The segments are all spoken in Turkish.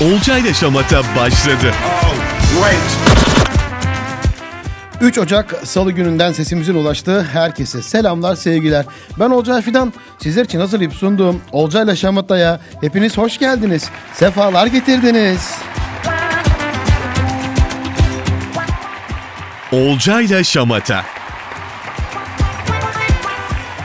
Olcayla Şamata başladı. 3 Ocak Salı gününden sesimizin ulaştığı herkese selamlar, sevgiler. Ben Olcay Fidan. Sizler için hazırlayıp sunduğum Olcayla Şamata'ya hepiniz hoş geldiniz. Sefalar getirdiniz. Olcayla Şamata.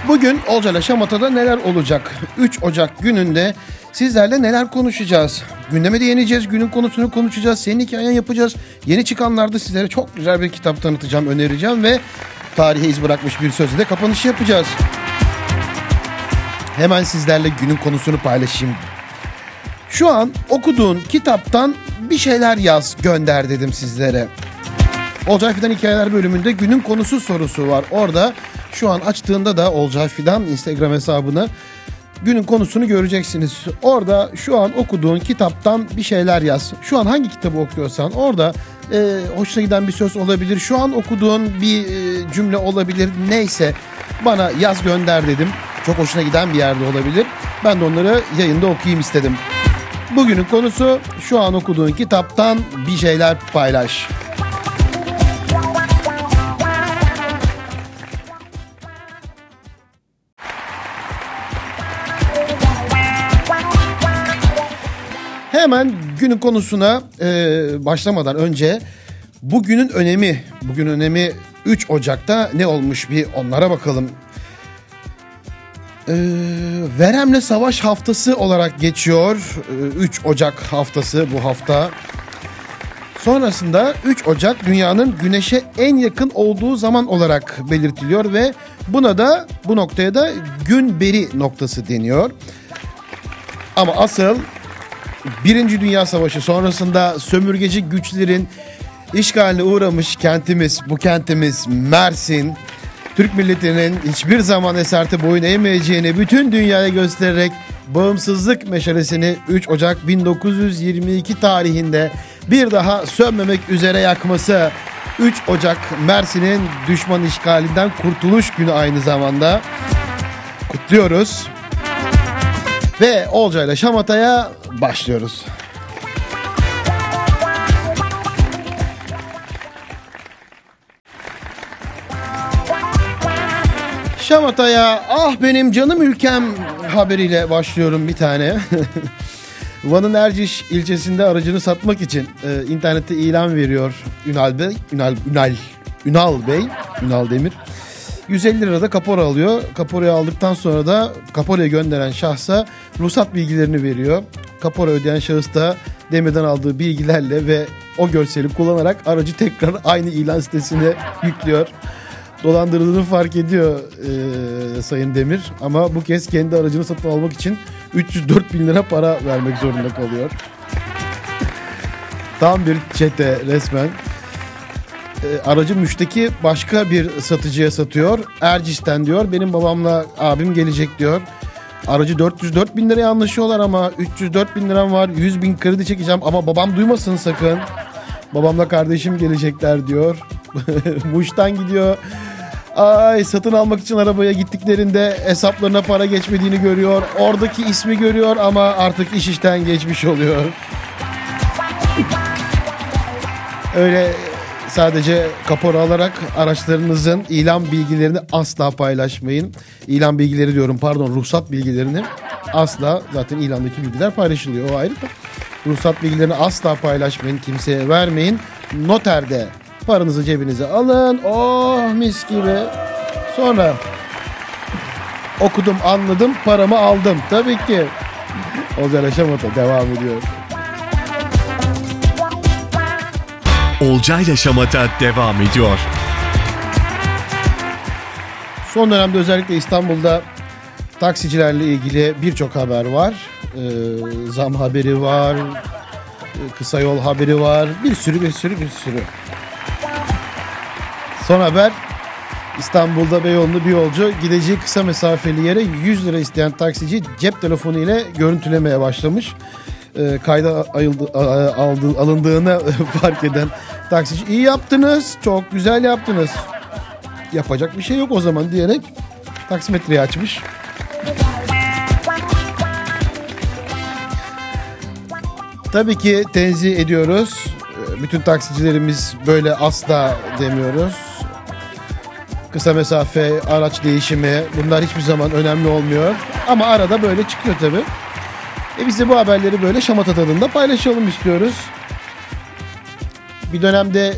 Bugün Olcayla Şamata'da neler olacak? 3 Ocak gününde sizlerle neler konuşacağız? Gündeme değineceğiz, günün konusunu konuşacağız, senin hikayen yapacağız. Yeni çıkanlarda sizlere çok güzel bir kitap tanıtacağım, önereceğim ve tarihe iz bırakmış bir sözle de kapanış yapacağız. Hemen sizlerle günün konusunu paylaşayım. Şu an okuduğun kitaptan bir şeyler yaz, gönder dedim sizlere. Olcay Fidan Hikayeler bölümünde günün konusu sorusu var. Orada şu an açtığında da Olcay Fidan Instagram hesabını günün konusunu göreceksiniz. Orada şu an okuduğun kitaptan bir şeyler yaz. Şu an hangi kitabı okuyorsan orada e, hoşuna giden bir söz olabilir. Şu an okuduğun bir e, cümle olabilir. Neyse bana yaz gönder dedim. Çok hoşuna giden bir yerde olabilir. Ben de onları yayında okuyayım istedim. Bugünün konusu şu an okuduğun kitaptan bir şeyler paylaş. Hemen günün konusuna e, başlamadan önce bugünün önemi, bugün önemi 3 Ocak'ta ne olmuş bir onlara bakalım. E, Veremle Savaş Haftası olarak geçiyor. E, 3 Ocak haftası bu hafta. Sonrasında 3 Ocak dünyanın güneşe en yakın olduğu zaman olarak belirtiliyor ve buna da bu noktaya da gün beri noktası deniyor. Ama asıl Birinci Dünya Savaşı sonrasında sömürgeci güçlerin işgaline uğramış kentimiz, bu kentimiz Mersin, Türk milletinin hiçbir zaman eserte boyun eğmeyeceğini bütün dünyaya göstererek bağımsızlık meşalesini 3 Ocak 1922 tarihinde bir daha sönmemek üzere yakması. 3 Ocak Mersin'in düşman işgalinden kurtuluş günü aynı zamanda. Kutluyoruz. Ve Olcay'la Şamata'ya başlıyoruz. Şamata'ya ah benim canım ülkem haberiyle başlıyorum bir tane. Van'ın Erciş ilçesinde aracını satmak için e, internette ilan veriyor Ünal Bey, Ünal, Ünal, Ünal Bey, Ünal Demir. 150 lirada kapora alıyor. Kaporayı aldıktan sonra da kaporaya gönderen şahsa ruhsat bilgilerini veriyor. Kapora ödeyen şahıs da demirden aldığı bilgilerle ve o görseli kullanarak aracı tekrar aynı ilan sitesine yüklüyor. Dolandırıldığını fark ediyor e, Sayın Demir ama bu kez kendi aracını satın almak için 304 bin lira para vermek zorunda kalıyor. Tam bir çete resmen aracı müşteki başka bir satıcıya satıyor. Erciş'ten diyor benim babamla abim gelecek diyor. Aracı 404 bin liraya anlaşıyorlar ama 304 bin liram var 100 bin kredi çekeceğim ama babam duymasın sakın. Babamla kardeşim gelecekler diyor. Muş'tan gidiyor. Ay satın almak için arabaya gittiklerinde hesaplarına para geçmediğini görüyor. Oradaki ismi görüyor ama artık iş işten geçmiş oluyor. Öyle sadece kapora alarak araçlarınızın ilan bilgilerini asla paylaşmayın. İlan bilgileri diyorum pardon ruhsat bilgilerini asla zaten ilandaki bilgiler paylaşılıyor o ayrı da. Ruhsat bilgilerini asla paylaşmayın kimseye vermeyin. Noterde paranızı cebinize alın oh mis gibi. Sonra okudum anladım paramı aldım tabii ki. Ozel Aşamata devam ediyor. Olcayla Şamata devam ediyor. Son dönemde özellikle İstanbul'da taksicilerle ilgili birçok haber var. Ee, zam haberi var, e, kısa yol haberi var, bir sürü bir sürü bir sürü. Son haber İstanbul'da Beyoğlu'nda bir yolcu gideceği kısa mesafeli yere 100 lira isteyen taksici cep telefonu ile görüntülemeye başlamış. E, kayda ayıldı, a- aldı, alındığını fark eden taksici iyi yaptınız, çok güzel yaptınız. Yapacak bir şey yok o zaman diyerek taksimetreyi açmış. Tabii ki tenzih ediyoruz. Bütün taksicilerimiz böyle asla demiyoruz. Kısa mesafe, araç değişimi bunlar hiçbir zaman önemli olmuyor. Ama arada böyle çıkıyor tabii. E biz de bu haberleri böyle şamata tadında paylaşalım istiyoruz. Bir dönemde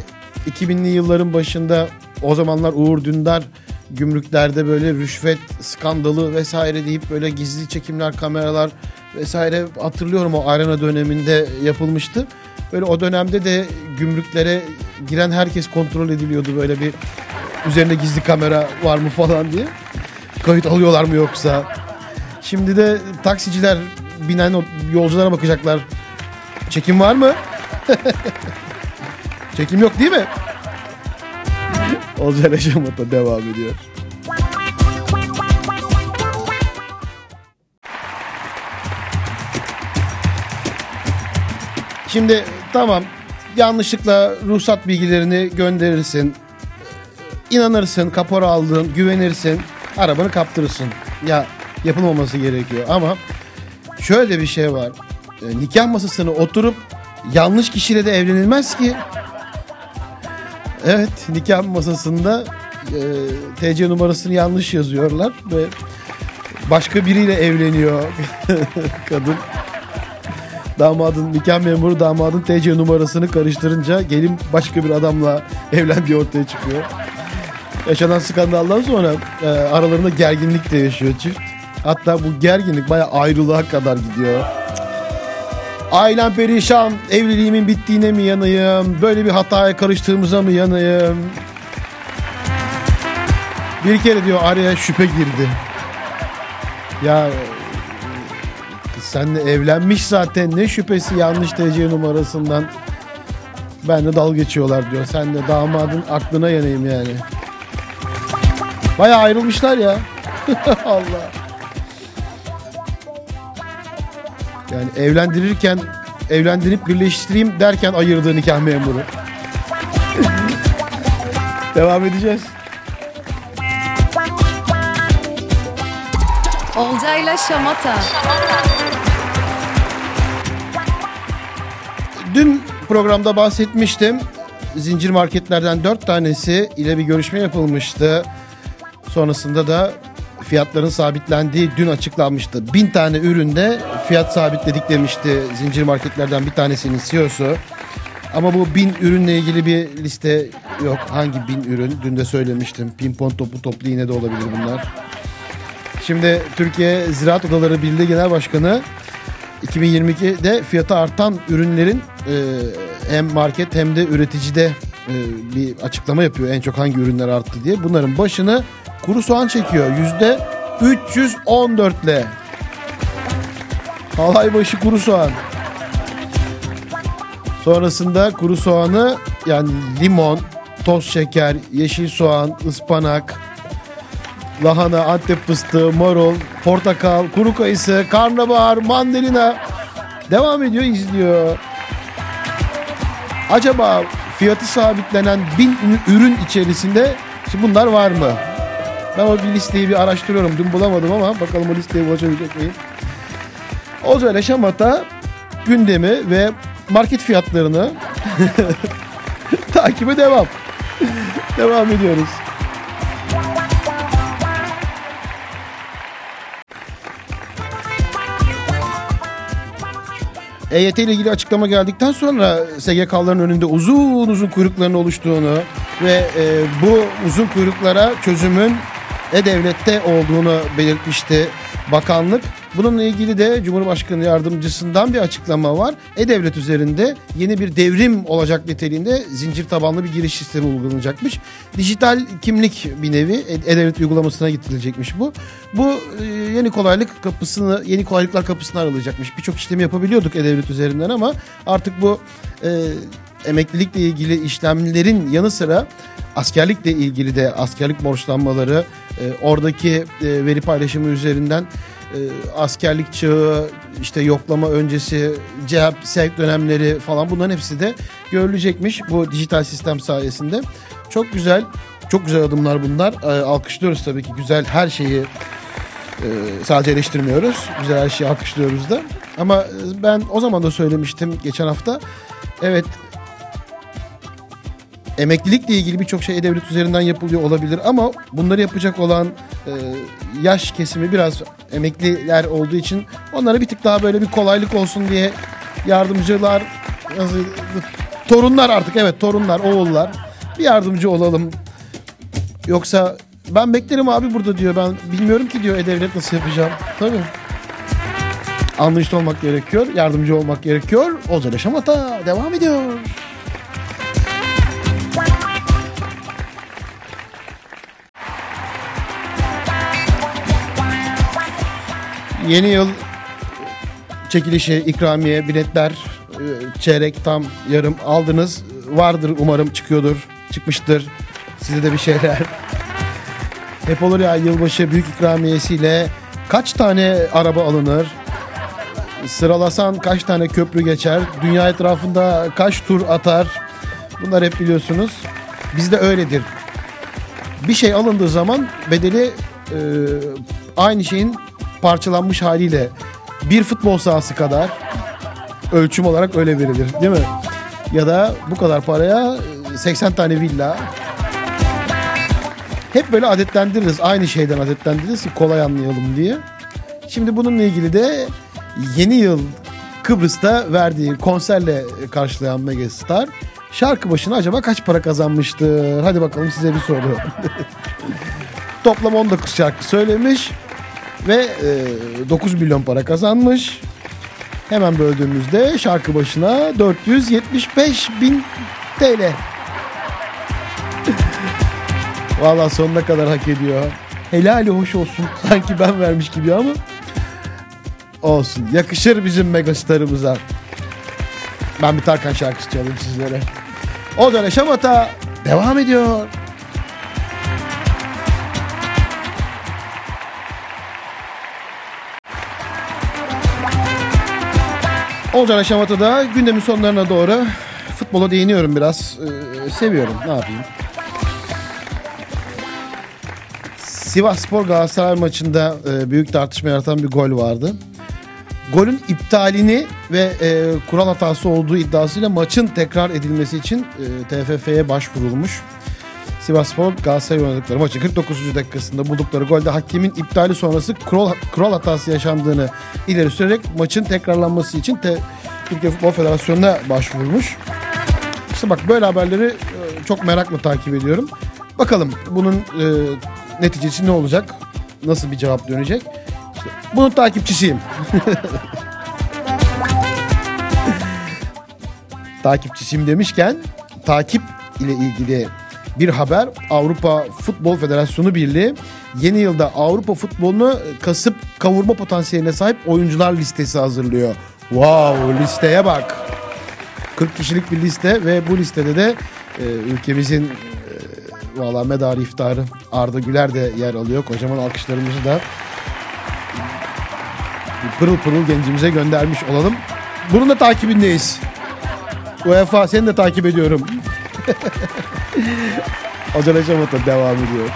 2000'li yılların başında o zamanlar Uğur Dündar gümrüklerde böyle rüşvet skandalı vesaire deyip böyle gizli çekimler, kameralar vesaire hatırlıyorum o arena döneminde yapılmıştı. Böyle o dönemde de gümrüklere giren herkes kontrol ediliyordu böyle bir üzerinde gizli kamera var mı falan diye. Kayıt alıyorlar mı yoksa? Şimdi de taksiciler binen yolculara bakacaklar. Çekim var mı? Çekim yok değil mi? Olcay Şamata devam ediyor. Şimdi tamam yanlışlıkla ruhsat bilgilerini gönderirsin. İnanırsın, kapora aldın, güvenirsin, arabanı kaptırırsın. Ya yapılmaması gerekiyor ama şöyle bir şey var. E, nikah masasına oturup yanlış kişiyle de evlenilmez ki. Evet nikah masasında e, TC numarasını yanlış yazıyorlar ve başka biriyle evleniyor kadın. Damadın nikah memuru damadın TC numarasını karıştırınca gelin başka bir adamla evlendiği ortaya çıkıyor. Yaşanan skandaldan sonra e, aralarında gerginlik de yaşıyor çift. Hatta bu gerginlik bayağı ayrılığa kadar gidiyor. Ailem perişan, evliliğimin bittiğine mi yanayım, böyle bir hataya karıştığımıza mı yanayım? Bir kere diyor araya şüphe girdi. Ya senle evlenmiş zaten ne şüphesi yanlış TC numarasından. Ben de dal geçiyorlar diyor. Sen de damadın aklına yanayım yani. Baya ayrılmışlar ya. Allah. Yani evlendirirken evlendirip birleştireyim derken ayırdığı nikah memuru. Devam edeceğiz. Olcayla Şamata. Dün programda bahsetmiştim. Zincir marketlerden dört tanesi ile bir görüşme yapılmıştı. Sonrasında da fiyatların sabitlendiği dün açıklanmıştı. Bin tane üründe fiyat sabitledik demişti zincir marketlerden bir tanesinin CEO'su. Ama bu bin ürünle ilgili bir liste yok. Hangi bin ürün? Dün de söylemiştim. Pimpon topu toplu iğne de olabilir bunlar. Şimdi Türkiye Ziraat Odaları Birliği Genel Başkanı 2022'de fiyatı artan ürünlerin e, hem market hem de üreticide e, bir açıklama yapıyor en çok hangi ürünler arttı diye. Bunların başını kuru soğan çekiyor yüzde 314 ile. Halay başı kuru soğan. Sonrasında kuru soğanı yani limon, toz şeker, yeşil soğan, ıspanak, lahana, antep fıstığı, marul, portakal, kuru kayısı, karnabahar, mandalina devam ediyor izliyor. Acaba fiyatı sabitlenen bin ürün içerisinde şimdi bunlar var mı? Ben o bir listeyi bir araştırıyorum. Dün bulamadım ama bakalım o listeye ulaşabilecek miyim? Olcay Şamata gündemi ve market fiyatlarını takibe devam. devam ediyoruz. EYT ile ilgili açıklama geldikten sonra SGK'ların önünde uzun uzun kuyrukların oluştuğunu ve e, bu uzun kuyruklara çözümün E-Devlet'te olduğunu belirtmişti bakanlık. Bununla ilgili de Cumhurbaşkanı yardımcısından bir açıklama var. E-Devlet üzerinde yeni bir devrim olacak niteliğinde zincir tabanlı bir giriş sistemi uygulanacakmış. Dijital kimlik bir nevi E-Devlet uygulamasına getirilecekmiş bu. Bu e, yeni kolaylık kapısını, yeni kolaylıklar kapısını aralayacakmış. Birçok işlemi yapabiliyorduk E-Devlet üzerinden ama artık bu e, emeklilikle ilgili işlemlerin yanı sıra askerlikle ilgili de askerlik borçlanmaları, e, oradaki e, veri paylaşımı üzerinden e, askerlik çağı, işte yoklama öncesi, cevap sevk dönemleri falan bunların hepsi de görülecekmiş bu dijital sistem sayesinde. Çok güzel, çok güzel adımlar bunlar. E, alkışlıyoruz tabii ki güzel her şeyi e, sadece eleştirmiyoruz. Güzel her şeyi alkışlıyoruz da. Ama ben o zaman da söylemiştim geçen hafta. Evet emeklilikle ilgili birçok şey E-Devlet üzerinden yapılıyor olabilir ama bunları yapacak olan e, yaş kesimi biraz emekliler olduğu için onlara bir tık daha böyle bir kolaylık olsun diye yardımcılar torunlar artık evet torunlar oğullar bir yardımcı olalım. Yoksa ben beklerim abi burada diyor ben bilmiyorum ki diyor E-Devlet nasıl yapacağım. Tabii. Anlayışlı olmak gerekiyor yardımcı olmak gerekiyor. Ozan Şamata devam ediyor. Yeni yıl çekilişi, ikramiye, biletler, e, çeyrek, tam, yarım aldınız. Vardır umarım çıkıyordur, çıkmıştır. Size de bir şeyler. Hep olur ya yılbaşı büyük ikramiyesiyle kaç tane araba alınır? Sıralasan kaç tane köprü geçer? Dünya etrafında kaç tur atar? Bunlar hep biliyorsunuz. Bizde öyledir. Bir şey alındığı zaman bedeli e, aynı şeyin parçalanmış haliyle bir futbol sahası kadar ölçüm olarak öyle verilir değil mi? Ya da bu kadar paraya e, 80 tane villa. Hep böyle adetlendiririz. Aynı şeyden adetlendiririz ki kolay anlayalım diye. Şimdi bununla ilgili de yeni yıl Kıbrıs'ta verdiği konserle karşılayan Megastar şarkı başına acaba kaç para kazanmıştır? Hadi bakalım size bir soru. Toplam 19 şarkı söylemiş ve e, 9 milyon para kazanmış. Hemen böldüğümüzde şarkı başına 475 bin TL. Valla sonuna kadar hak ediyor. Helali hoş olsun. Sanki ben vermiş gibi ama. Olsun. Yakışır bizim megastarımıza. Ben bir Tarkan şarkısı çalayım sizlere. O dönem Şamata devam ediyor. Olcan Aşamata'da gündemin sonlarına doğru futbola değiniyorum biraz. Ee, seviyorum ne yapayım. Sivas Spor Galatasaray maçında e, büyük tartışma yaratan bir gol vardı. Golün iptalini ve e, kural hatası olduğu iddiasıyla maçın tekrar edilmesi için e, TFF'ye başvurulmuş. Sivas Spor Galatasaray oynadıkları maçın 49. dakikasında buldukları golde hakemin iptali sonrası kural, kural hatası yaşandığını ileri sürerek maçın tekrarlanması için te, Türkiye Futbol Federasyonu'na başvurmuş. İşte bak böyle haberleri e, çok merakla takip ediyorum. Bakalım bunun e, neticesi ne olacak? Nasıl bir cevap dönecek? İşte bunun takipçisiyim. takipçisiyim demişken takip ile ilgili bir haber Avrupa Futbol Federasyonu Birliği yeni yılda Avrupa futbolunu kasıp kavurma potansiyeline sahip oyuncular listesi hazırlıyor. Wow listeye bak. 40 kişilik bir liste ve bu listede de e, ülkemizin e, valla medarı iftarı Arda Güler de yer alıyor. Kocaman alkışlarımızı da pırıl pırıl gencimize göndermiş olalım. Bunun da takibindeyiz. UEFA seni de takip ediyorum. Hoca Reşamat'a devam ediyor.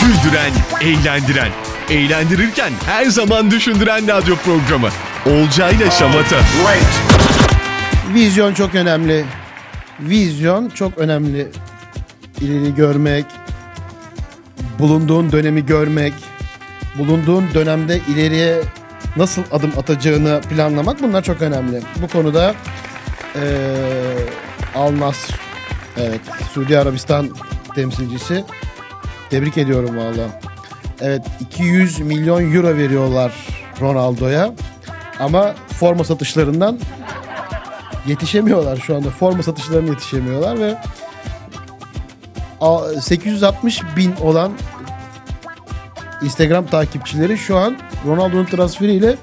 Güldüren, eğlendiren, eğlendirirken her zaman düşündüren radyo programı. Olcayla Şamata. Vizyon çok önemli. Vizyon çok önemli. İleri görmek, bulunduğun dönemi görmek, bulunduğun dönemde ileriye nasıl adım atacağını planlamak bunlar çok önemli. Bu konuda eee Al Nasr, evet Suudi Arabistan temsilcisi tebrik ediyorum valla. Evet 200 milyon euro veriyorlar Ronaldo'ya ama forma satışlarından yetişemiyorlar şu anda. Forma satışlarına yetişemiyorlar ve a- 860 bin olan Instagram takipçileri şu an Ronaldo'nun transferiyle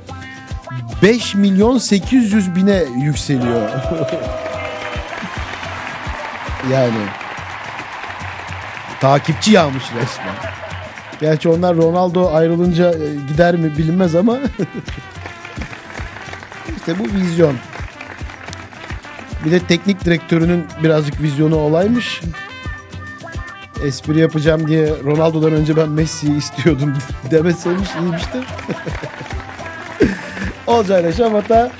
5 milyon 800 bine yükseliyor. yani takipçi yağmış resmen. Gerçi onlar Ronaldo ayrılınca e, gider mi bilinmez ama işte bu vizyon. Bir de teknik direktörünün birazcık vizyonu olaymış. Espri yapacağım diye Ronaldo'dan önce ben Messi'yi istiyordum demeseymiş iyiymiş de. Olcay ile Şamata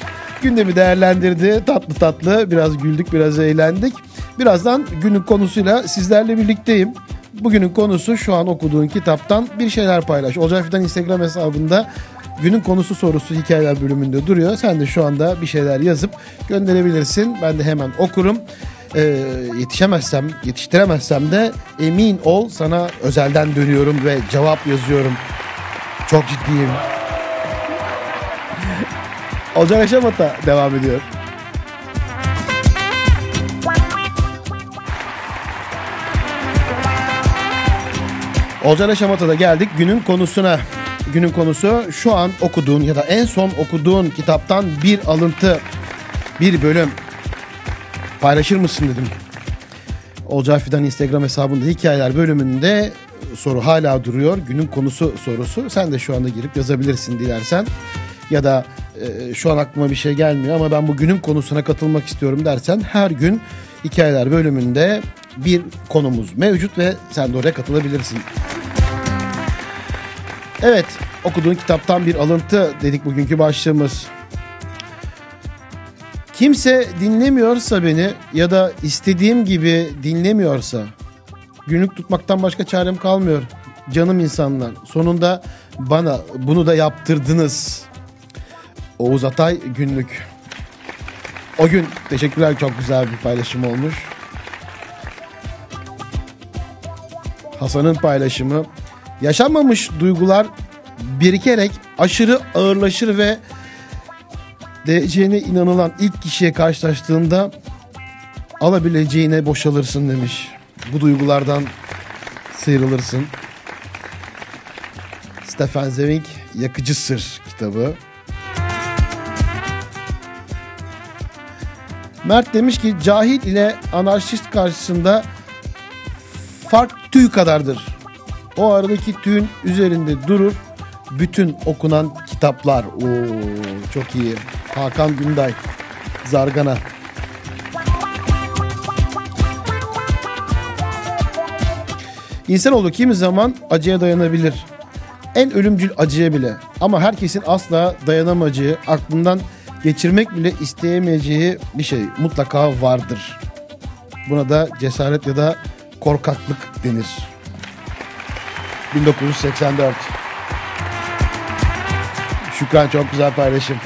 gündemi değerlendirdi. Tatlı tatlı biraz güldük biraz eğlendik. Birazdan günün konusuyla sizlerle birlikteyim. Bugünün konusu şu an okuduğun kitaptan bir şeyler paylaş. Olcay Fidan Instagram hesabında günün konusu sorusu hikayeler bölümünde duruyor. Sen de şu anda bir şeyler yazıp gönderebilirsin. Ben de hemen okurum. Ee, yetişemezsem, yetiştiremezsem de emin ol sana özelden dönüyorum ve cevap yazıyorum. Çok ciddiyim. Olcay Yaşamata devam ediyor. Olcay Yaşamata'da geldik günün konusuna. Günün konusu şu an okuduğun ya da en son okuduğun kitaptan bir alıntı, bir bölüm. Paylaşır mısın dedim. Olcay Fidan Instagram hesabında hikayeler bölümünde soru hala duruyor. Günün konusu sorusu. Sen de şu anda girip yazabilirsin dilersen. Ya da e, şu an aklıma bir şey gelmiyor ama ben bu günün konusuna katılmak istiyorum dersen her gün hikayeler bölümünde bir konumuz mevcut ve sen de oraya katılabilirsin. Evet okuduğun kitaptan bir alıntı dedik bugünkü başlığımız. Kimse dinlemiyorsa beni ya da istediğim gibi dinlemiyorsa günlük tutmaktan başka çarem kalmıyor. Canım insanlar sonunda bana bunu da yaptırdınız. Oğuz Atay günlük. O gün teşekkürler çok güzel bir paylaşım olmuş. Hasan'ın paylaşımı. Yaşanmamış duygular birikerek aşırı ağırlaşır ve değeceğine inanılan ilk kişiye karşılaştığında alabileceğine boşalırsın demiş. Bu duygulardan sıyrılırsın. Stefan Zweig Yakıcı Sır kitabı. Mert demiş ki cahil ile anarşist karşısında fark tüy kadardır. O aradaki tüyün üzerinde durur bütün okunan kitaplar. Oo çok iyi. Hakan Günday. Zargana. İnsanoğlu kimi zaman acıya dayanabilir. En ölümcül acıya bile. Ama herkesin asla dayanamayacağı, aklından geçirmek bile isteyemeyeceği bir şey mutlaka vardır. Buna da cesaret ya da korkaklık denir. 1984 Şükran çok güzel paylaşım.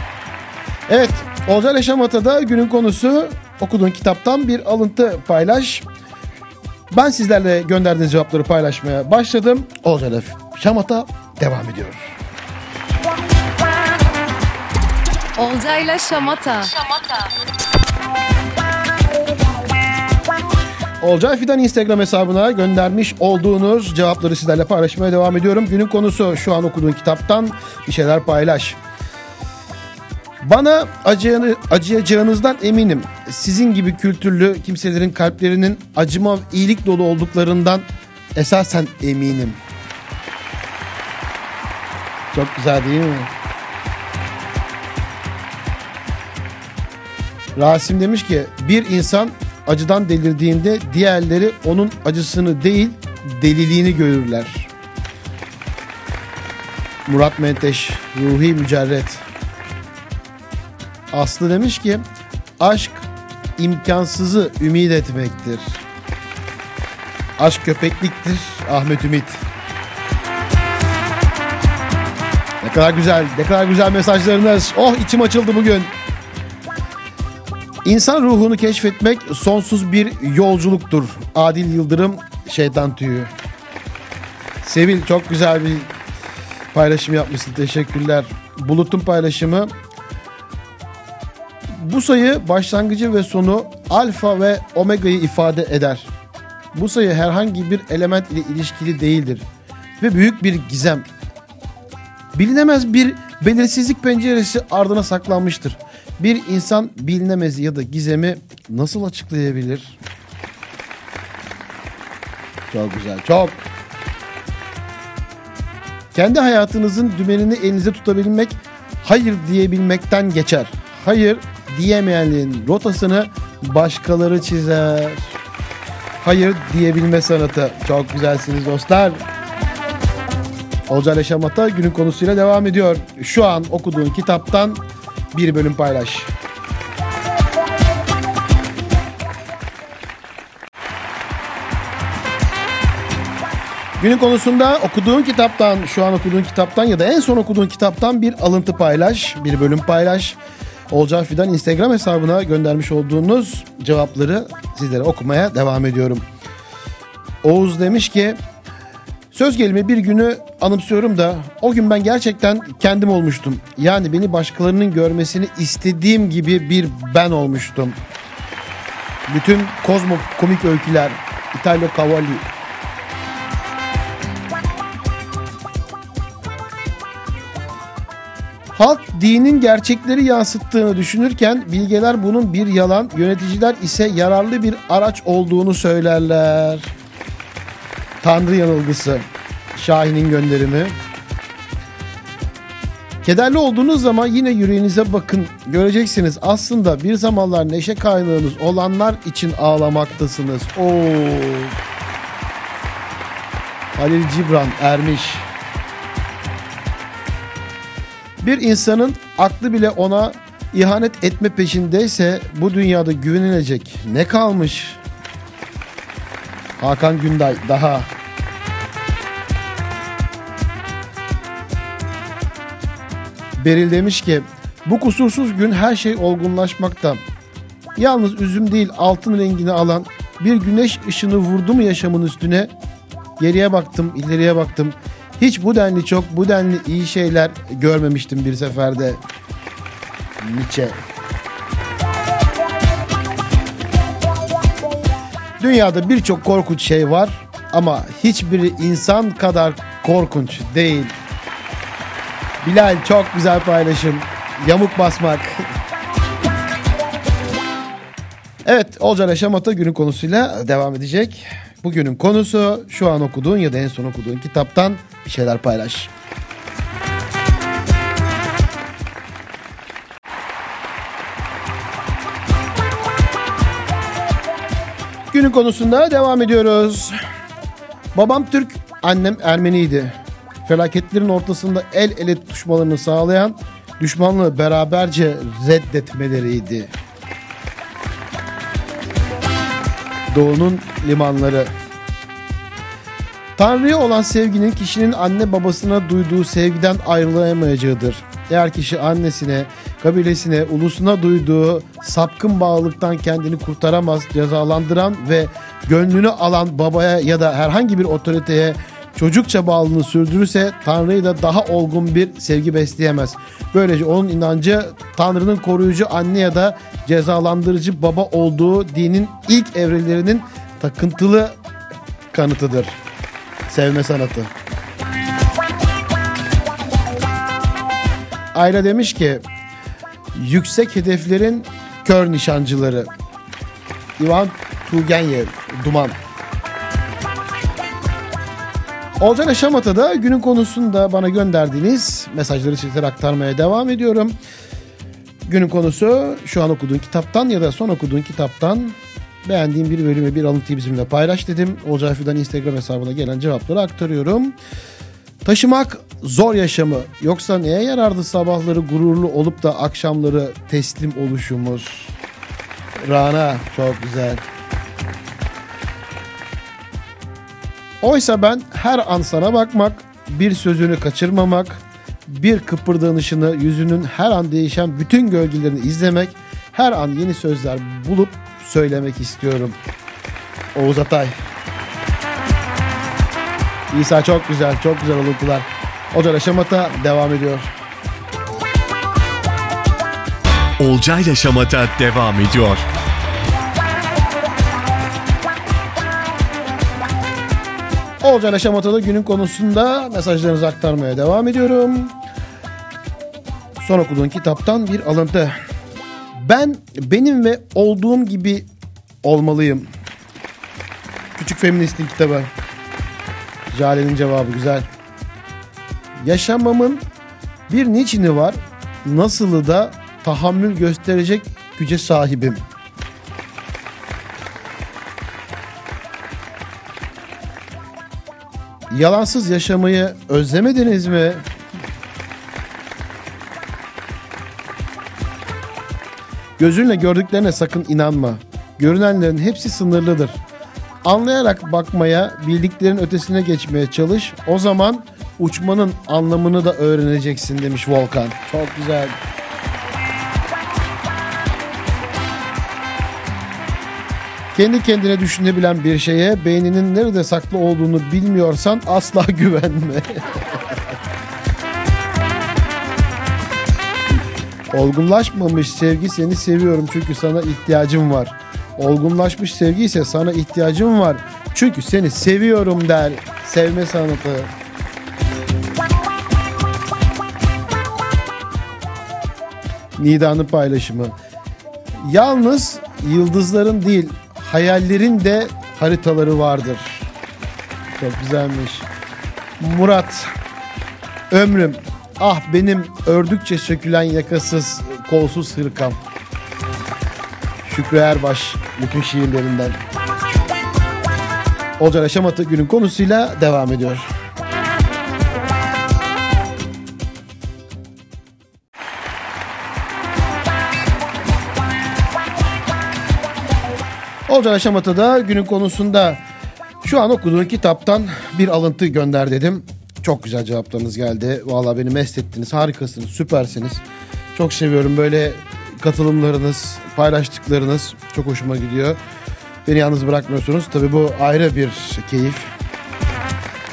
Evet, Olcay Yaşamata'da günün konusu okuduğun kitaptan bir alıntı paylaş. Ben sizlerle gönderdiğiniz cevapları paylaşmaya başladım. Olcay Şamata devam ediyor. Olcayla Şamata. Olcay Fidan Instagram hesabına göndermiş olduğunuz cevapları sizlerle paylaşmaya devam ediyorum. Günün konusu şu an okuduğun kitaptan bir şeyler paylaş. Bana acıyanı, acıyacağınızdan eminim. Sizin gibi kültürlü kimselerin kalplerinin acıma iyilik dolu olduklarından esasen eminim. Çok güzel değil mi? Rasim demiş ki bir insan acıdan delirdiğinde diğerleri onun acısını değil deliliğini görürler. Murat Menteş, Ruhi Mücerret. Aslı demiş ki aşk imkansızı ümit etmektir. Aşk köpekliktir Ahmet Ümit. Ne kadar güzel, ne kadar güzel mesajlarınız. Oh içim açıldı bugün. İnsan ruhunu keşfetmek sonsuz bir yolculuktur. Adil Yıldırım Şeytan Tüyü. Sevil çok güzel bir paylaşım yapmışsın. Teşekkürler. Bulut'un paylaşımı. Bu sayı başlangıcı ve sonu alfa ve omega'yı ifade eder. Bu sayı herhangi bir element ile ilişkili değildir ve büyük bir gizem. Bilinemez bir belirsizlik penceresi ardına saklanmıştır. Bir insan bilinemezi ya da gizemi nasıl açıklayabilir? Çok güzel, çok. Kendi hayatınızın dümenini elinizde tutabilmek, hayır diyebilmekten geçer. Hayır diyemeyenlerin rotasını başkaları çizer. Hayır diyebilme sanatı. Çok güzelsiniz dostlar. Olcay Leşamata günün konusuyla devam ediyor. Şu an okuduğun kitaptan Bir bölüm paylaş. Günün konusunda okuduğun kitaptan, şu an okuduğun kitaptan ya da en son okuduğun kitaptan bir alıntı paylaş, bir bölüm paylaş. Olcay Fidan Instagram hesabına göndermiş olduğunuz cevapları sizlere okumaya devam ediyorum. Oğuz demiş ki Söz gelimi bir günü anımsıyorum da o gün ben gerçekten kendim olmuştum. Yani beni başkalarının görmesini istediğim gibi bir ben olmuştum. Bütün kozmo komik öyküler Italo Cavalli Halk dinin gerçekleri yansıttığını düşünürken bilgeler bunun bir yalan, yöneticiler ise yararlı bir araç olduğunu söylerler. Tanrı yanılgısı. Şahin'in gönderimi. Kederli olduğunuz zaman yine yüreğinize bakın. Göreceksiniz aslında bir zamanlar neşe kaynağınız olanlar için ağlamaktasınız. Oo. Halil Cibran ermiş. Bir insanın aklı bile ona ihanet etme peşindeyse bu dünyada güvenilecek ne kalmış? Hakan Günday daha. Beril demiş ki bu kusursuz gün her şey olgunlaşmakta. Yalnız üzüm değil altın rengini alan bir güneş ışını vurdu mu yaşamın üstüne? Geriye baktım, ileriye baktım. Hiç bu denli çok, bu denli iyi şeyler görmemiştim bir seferde. Nietzsche. Dünyada birçok korkunç şey var ama hiçbiri insan kadar korkunç değil. Bilal çok güzel paylaşım. Yamuk basmak. Evet Olcan Eşamata günün konusuyla devam edecek. Bugünün konusu şu an okuduğun ya da en son okuduğun kitaptan bir şeyler paylaş. Günün konusunda devam ediyoruz. Babam Türk, annem Ermeniydi. Felaketlerin ortasında el ele tutuşmalarını sağlayan düşmanlığı beraberce reddetmeleriydi. Doğu'nun limanları. Tanrı'ya olan sevginin kişinin anne babasına duyduğu sevgiden ayrılamayacağıdır. Eğer kişi annesine, kabilesine, ulusuna duyduğu sapkın bağlılıktan kendini kurtaramaz, cezalandıran ve gönlünü alan babaya ya da herhangi bir otoriteye çocukça bağlılığını sürdürürse Tanrı'yı da daha olgun bir sevgi besleyemez. Böylece onun inancı Tanrı'nın koruyucu anne ya da cezalandırıcı baba olduğu dinin ilk evrelerinin takıntılı kanıtıdır. Sevme sanatı. Ayla demiş ki yüksek hedeflerin kör nişancıları. Ivan Turgenev, Duman. Olcan Aşamat'a da günün konusunda bana gönderdiğiniz mesajları sizlere aktarmaya devam ediyorum. Günün konusu şu an okuduğun kitaptan ya da son okuduğun kitaptan beğendiğim bir bölümü bir alıntıyı bizimle paylaş dedim. Olcay Fidan Instagram hesabına gelen cevapları aktarıyorum. Taşımak zor yaşamı yoksa neye yarardı sabahları gururlu olup da akşamları teslim oluşumuz? Rana çok güzel. Oysa ben her an sana bakmak, bir sözünü kaçırmamak, bir kıpırdanışını, yüzünün her an değişen bütün gölgelerini izlemek, her an yeni sözler bulup söylemek istiyorum. Oğuz Atay. İsa çok güzel, çok güzel alıntılar. Ocar Aşamata devam ediyor. Olcayla Şamata devam ediyor. Olcan Aşamatalı günün konusunda mesajlarınızı aktarmaya devam ediyorum. Son okuduğun kitaptan bir alıntı. Ben benim ve olduğum gibi olmalıyım. Küçük Feminist'in kitabı. Jale'nin cevabı güzel. Yaşamamın bir niçini var, nasılı da tahammül gösterecek güce sahibim. Yalansız yaşamayı özlemediniz mi? Gözünle gördüklerine sakın inanma. Görünenlerin hepsi sınırlıdır. Anlayarak bakmaya, bildiklerin ötesine geçmeye çalış. O zaman uçmanın anlamını da öğreneceksin demiş Volkan. Çok güzel. Kendi kendine düşünebilen bir şeye beyninin nerede saklı olduğunu bilmiyorsan asla güvenme. Olgunlaşmamış sevgi seni seviyorum çünkü sana ihtiyacım var. Olgunlaşmış sevgi ise sana ihtiyacım var çünkü seni seviyorum der. Sevme sanatı. Nida'nın paylaşımı. Yalnız yıldızların değil hayallerin de haritaları vardır. Çok güzelmiş. Murat. Ömrüm. Ah benim ördükçe sökülen yakasız kolsuz hırkam. Şükrü Erbaş bütün şiirlerinden. Olcay Aşamatı günün konusuyla devam ediyor. Olcay Aşamatı da günün konusunda şu an okuduğun kitaptan bir alıntı gönder dedim. Çok güzel cevaplarınız geldi. Vallahi beni mest ettiniz. Harikasınız, süpersiniz. Çok seviyorum böyle katılımlarınız, paylaştıklarınız çok hoşuma gidiyor. Beni yalnız bırakmıyorsunuz. Tabii bu ayrı bir keyif.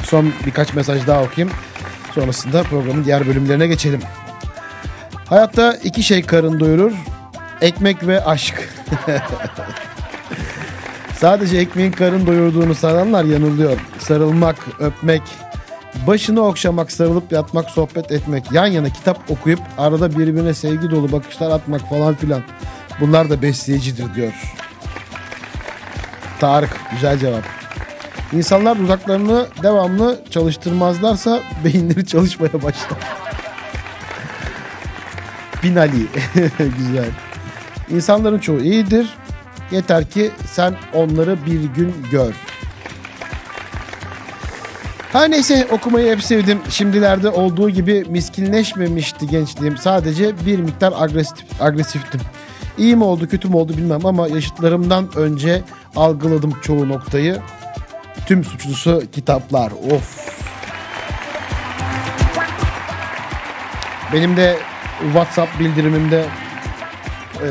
Son birkaç mesaj daha okuyayım. Sonrasında programın diğer bölümlerine geçelim. Hayatta iki şey karın doyurur. Ekmek ve aşk. Sadece ekmeğin karın doyurduğunu sananlar yanılıyor. Sarılmak, öpmek, başını okşamak, sarılıp yatmak, sohbet etmek, yan yana kitap okuyup arada birbirine sevgi dolu bakışlar atmak falan filan. Bunlar da besleyicidir diyor. Tarık güzel cevap. İnsanlar dudaklarını devamlı çalıştırmazlarsa beyinleri çalışmaya başlar. Binali. güzel. İnsanların çoğu iyidir. Yeter ki sen onları bir gün gör. Her neyse okumayı hep sevdim. Şimdilerde olduğu gibi miskinleşmemişti gençliğim. Sadece bir miktar agresif, agresiftim. İyi mi oldu kötü mü oldu bilmem ama yaşıtlarımdan önce algıladım çoğu noktayı. Tüm suçlusu kitaplar. Of. Benim de WhatsApp bildirimimde e,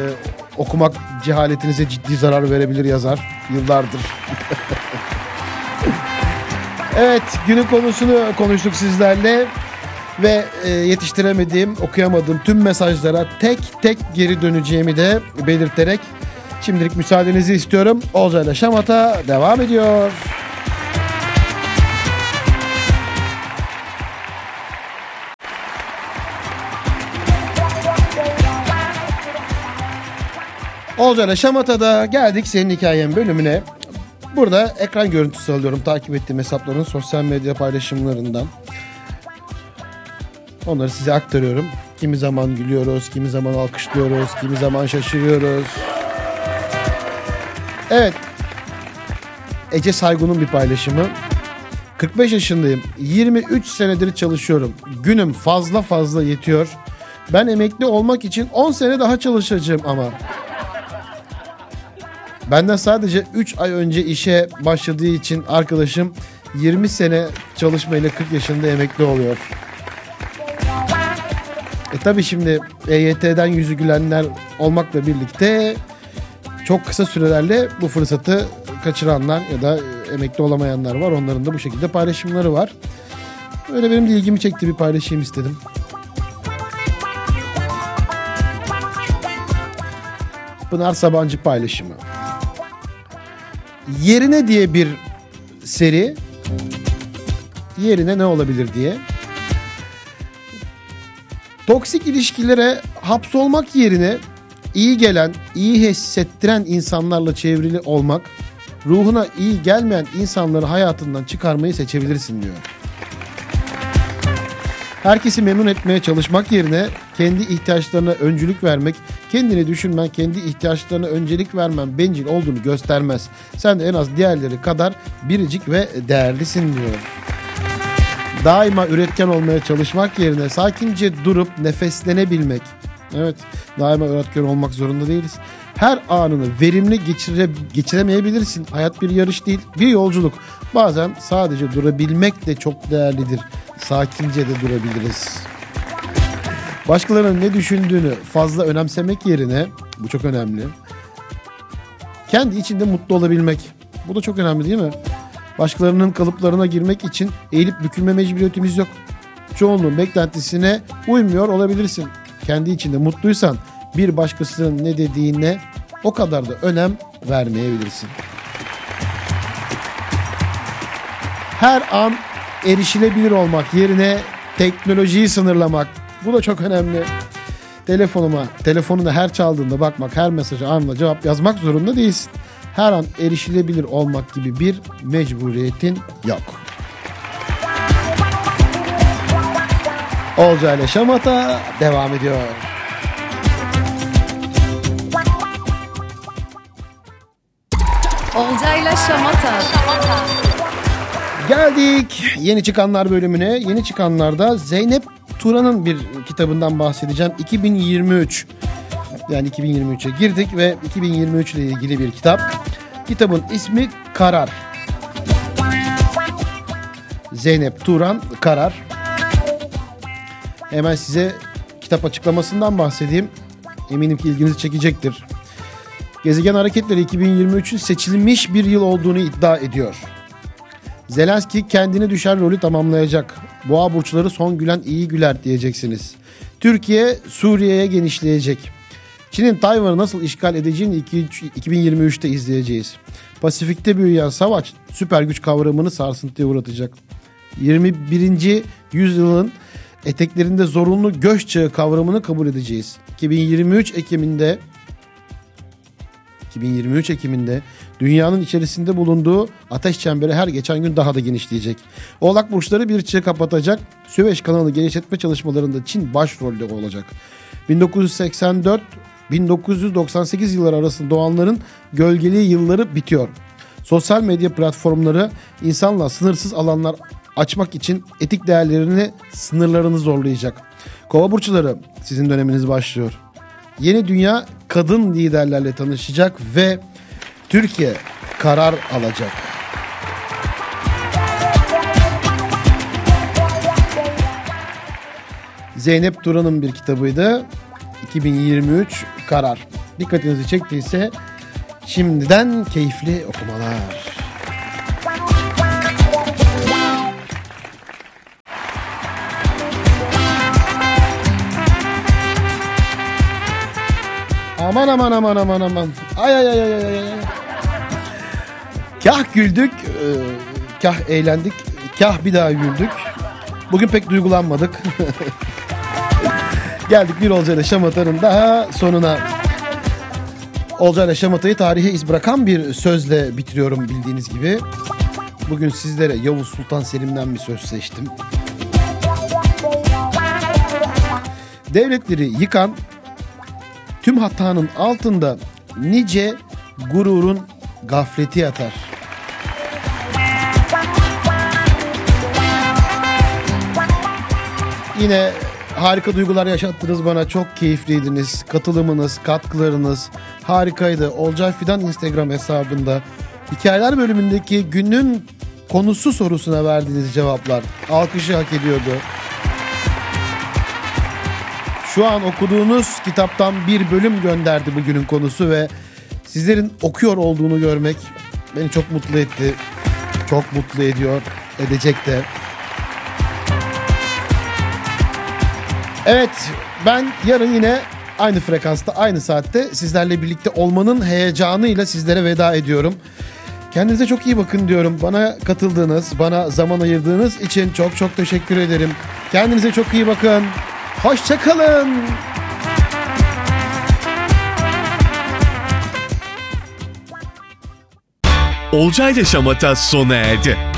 okumak cehaletinize ciddi zarar verebilir yazar. Yıllardır. evet günün konusunu konuştuk sizlerle. Ve e, yetiştiremediğim, okuyamadığım tüm mesajlara tek tek geri döneceğimi de belirterek şimdilik müsaadenizi istiyorum. Olcayla Şamata devam ediyor. Olcayla Şamata'da geldik senin hikayen bölümüne. Burada ekran görüntüsü alıyorum takip ettiğim hesapların sosyal medya paylaşımlarından. Onları size aktarıyorum. Kimi zaman gülüyoruz, kimi zaman alkışlıyoruz, kimi zaman şaşırıyoruz. Evet. Ece Saygun'un bir paylaşımı. 45 yaşındayım. 23 senedir çalışıyorum. Günüm fazla fazla yetiyor. Ben emekli olmak için 10 sene daha çalışacağım ama. Benden sadece 3 ay önce işe başladığı için arkadaşım 20 sene çalışmayla 40 yaşında emekli oluyor. E tabi şimdi EYT'den yüzü gülenler olmakla birlikte çok kısa sürelerle bu fırsatı kaçıranlar ya da emekli olamayanlar var. Onların da bu şekilde paylaşımları var. Öyle benim de ilgimi çekti bir paylaşayım istedim. Pınar Sabancı paylaşımı. Yerine diye bir seri yerine ne olabilir diye Toksik ilişkilere hapsolmak yerine iyi gelen, iyi hissettiren insanlarla çevrili olmak, ruhuna iyi gelmeyen insanları hayatından çıkarmayı seçebilirsin diyor. Herkesi memnun etmeye çalışmak yerine kendi ihtiyaçlarına öncülük vermek, kendini düşünmen, kendi ihtiyaçlarına öncelik vermen bencil olduğunu göstermez. Sen de en az diğerleri kadar biricik ve değerlisin diyor daima üretken olmaya çalışmak yerine sakince durup nefeslenebilmek, Evet, daima öğretkar olmak zorunda değiliz. Her anını verimli geçire, geçiremeyebilirsin. Hayat bir yarış değil, bir yolculuk. Bazen sadece durabilmek de çok değerlidir. Sakince de durabiliriz. Başkalarının ne düşündüğünü fazla önemsemek yerine, bu çok önemli. Kendi içinde mutlu olabilmek. Bu da çok önemli değil mi? Başkalarının kalıplarına girmek için eğilip bükülme mecburiyetimiz yok. Çoğunluğun beklentisine uymuyor olabilirsin. Kendi içinde mutluysan bir başkasının ne dediğine o kadar da önem vermeyebilirsin. Her an erişilebilir olmak yerine teknolojiyi sınırlamak. Bu da çok önemli. Telefonuma, telefonuna her çaldığında bakmak, her mesaja anla cevap yazmak zorunda değilsin. Her an erişilebilir olmak gibi bir mecburiyetin yok. Olcay ile Şamata devam ediyor. Olcayla Şamata. Geldik yeni çıkanlar bölümüne. Yeni çıkanlarda Zeynep Turan'ın bir kitabından bahsedeceğim. 2023 yani 2023'e girdik ve 2023 ile ilgili bir kitap. Kitabın ismi Karar. Zeynep Turan Karar. Hemen size kitap açıklamasından bahsedeyim. Eminim ki ilginizi çekecektir. Gezegen Hareketleri 2023'ün seçilmiş bir yıl olduğunu iddia ediyor. Zelenski kendini düşen rolü tamamlayacak. Boğa burçları son gülen iyi güler diyeceksiniz. Türkiye Suriye'ye genişleyecek. Çin'in Tayvan'ı nasıl işgal edeceğini 2023'te izleyeceğiz. Pasifik'te büyüyen savaş süper güç kavramını sarsıntıya uğratacak. 21. yüzyılın eteklerinde zorunlu göç çağı kavramını kabul edeceğiz. 2023 Ekim'inde 2023 Ekim'inde dünyanın içerisinde bulunduğu ateş çemberi her geçen gün daha da genişleyecek. Oğlak burçları bir çığ kapatacak. Süveyş kanalı genişletme çalışmalarında Çin başrolde olacak. 1984 1998 yılları arasında doğanların gölgeli yılları bitiyor. Sosyal medya platformları insanla sınırsız alanlar açmak için etik değerlerini sınırlarını zorlayacak. Kova burçları sizin döneminiz başlıyor. Yeni dünya kadın liderlerle tanışacak ve Türkiye karar alacak. Zeynep Duran'ın bir kitabıydı. 2023 karar. Dikkatinizi çektiyse şimdiden keyifli okumalar. Aman aman aman aman aman. Ay ay ay ay ay. Kah güldük, e, kah eğlendik, kah bir daha güldük. Bugün pek duygulanmadık. Geldik bir Olcayla Şamata'nın daha sonuna. Olcayla Şamata'yı tarihe iz bırakan bir sözle bitiriyorum bildiğiniz gibi. Bugün sizlere Yavuz Sultan Selim'den bir söz seçtim. Devletleri yıkan tüm hatanın altında nice gururun gafleti yatar. Yine harika duygular yaşattınız bana. Çok keyifliydiniz. Katılımınız, katkılarınız harikaydı. Olcay Fidan Instagram hesabında hikayeler bölümündeki günün konusu sorusuna verdiğiniz cevaplar alkışı hak ediyordu. Şu an okuduğunuz kitaptan bir bölüm gönderdi bugünün konusu ve sizlerin okuyor olduğunu görmek beni çok mutlu etti. Çok mutlu ediyor, edecek de. Evet, ben yarın yine aynı frekansta, aynı saatte sizlerle birlikte olmanın heyecanıyla sizlere veda ediyorum. Kendinize çok iyi bakın diyorum. Bana katıldığınız, bana zaman ayırdığınız için çok çok teşekkür ederim. Kendinize çok iyi bakın. Hoşçakalın. Olcayla Şamata sona erdi.